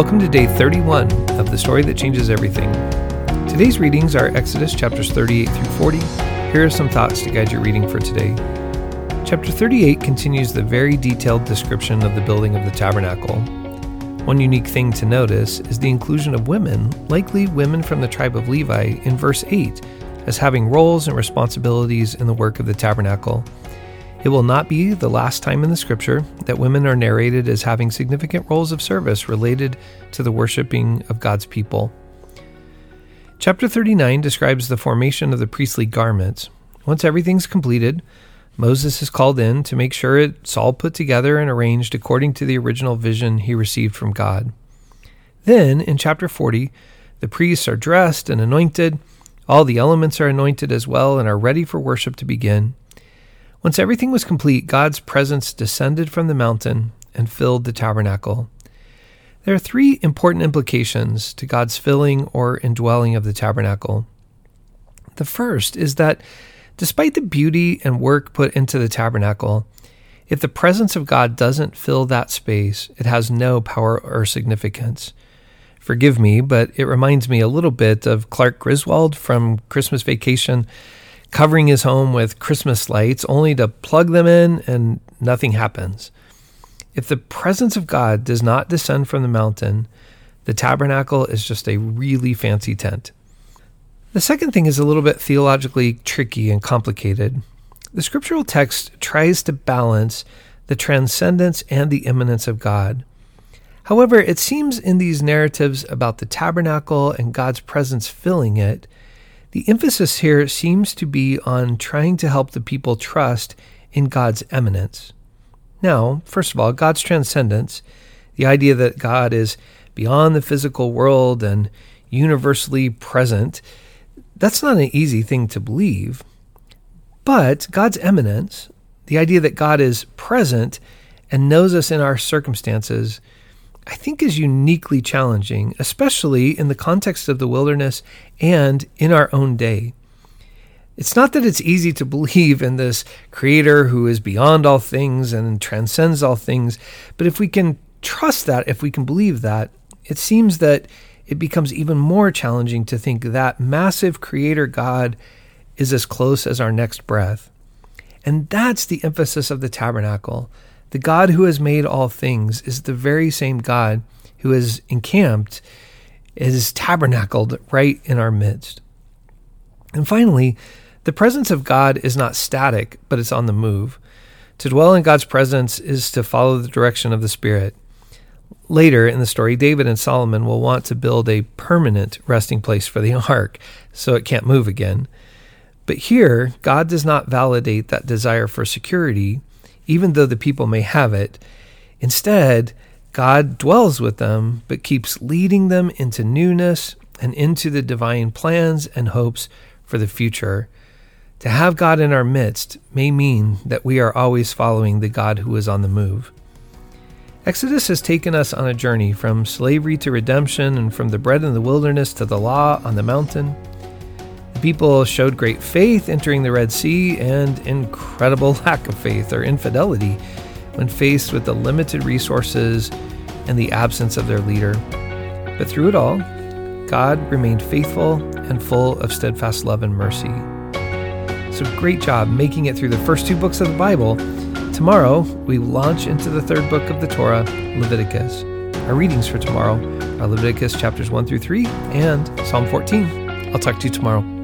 Welcome to day 31 of the story that changes everything. Today's readings are Exodus chapters 38 through 40. Here are some thoughts to guide your reading for today. Chapter 38 continues the very detailed description of the building of the tabernacle. One unique thing to notice is the inclusion of women, likely women from the tribe of Levi, in verse 8, as having roles and responsibilities in the work of the tabernacle. It will not be the last time in the scripture that women are narrated as having significant roles of service related to the worshiping of God's people. Chapter 39 describes the formation of the priestly garments. Once everything's completed, Moses is called in to make sure it's all put together and arranged according to the original vision he received from God. Then, in chapter 40, the priests are dressed and anointed. All the elements are anointed as well and are ready for worship to begin. Once everything was complete, God's presence descended from the mountain and filled the tabernacle. There are three important implications to God's filling or indwelling of the tabernacle. The first is that despite the beauty and work put into the tabernacle, if the presence of God doesn't fill that space, it has no power or significance. Forgive me, but it reminds me a little bit of Clark Griswold from Christmas Vacation covering his home with Christmas lights only to plug them in and nothing happens. If the presence of God does not descend from the mountain, the tabernacle is just a really fancy tent. The second thing is a little bit theologically tricky and complicated. The scriptural text tries to balance the transcendence and the immanence of God. However, it seems in these narratives about the tabernacle and God's presence filling it the emphasis here seems to be on trying to help the people trust in God's immanence. Now, first of all, God's transcendence, the idea that God is beyond the physical world and universally present, that's not an easy thing to believe. But God's immanence, the idea that God is present and knows us in our circumstances, I think is uniquely challenging, especially in the context of the wilderness and in our own day. It's not that it's easy to believe in this creator who is beyond all things and transcends all things, but if we can trust that, if we can believe that, it seems that it becomes even more challenging to think that massive creator God is as close as our next breath. And that's the emphasis of the tabernacle the God who has made all things is the very same God who is encamped, is tabernacled right in our midst. And finally, the presence of God is not static, but it's on the move. To dwell in God's presence is to follow the direction of the Spirit. Later in the story, David and Solomon will want to build a permanent resting place for the ark so it can't move again. But here, God does not validate that desire for security even though the people may have it. Instead, God dwells with them, but keeps leading them into newness and into the divine plans and hopes for the future. To have God in our midst may mean that we are always following the God who is on the move. Exodus has taken us on a journey from slavery to redemption and from the bread in the wilderness to the law on the mountain. The people showed great faith entering the Red Sea and incredible lack of faith or infidelity when faced with the limited resources and the absence of their leader. But through it all, God remained faithful and full of steadfast love and mercy. So great job making it through the first two books of the Bible. Tomorrow, we launch into the third book of the Torah, Leviticus. Our readings for tomorrow are Leviticus chapters 1 through 3 and Psalm 14. I'll talk to you tomorrow.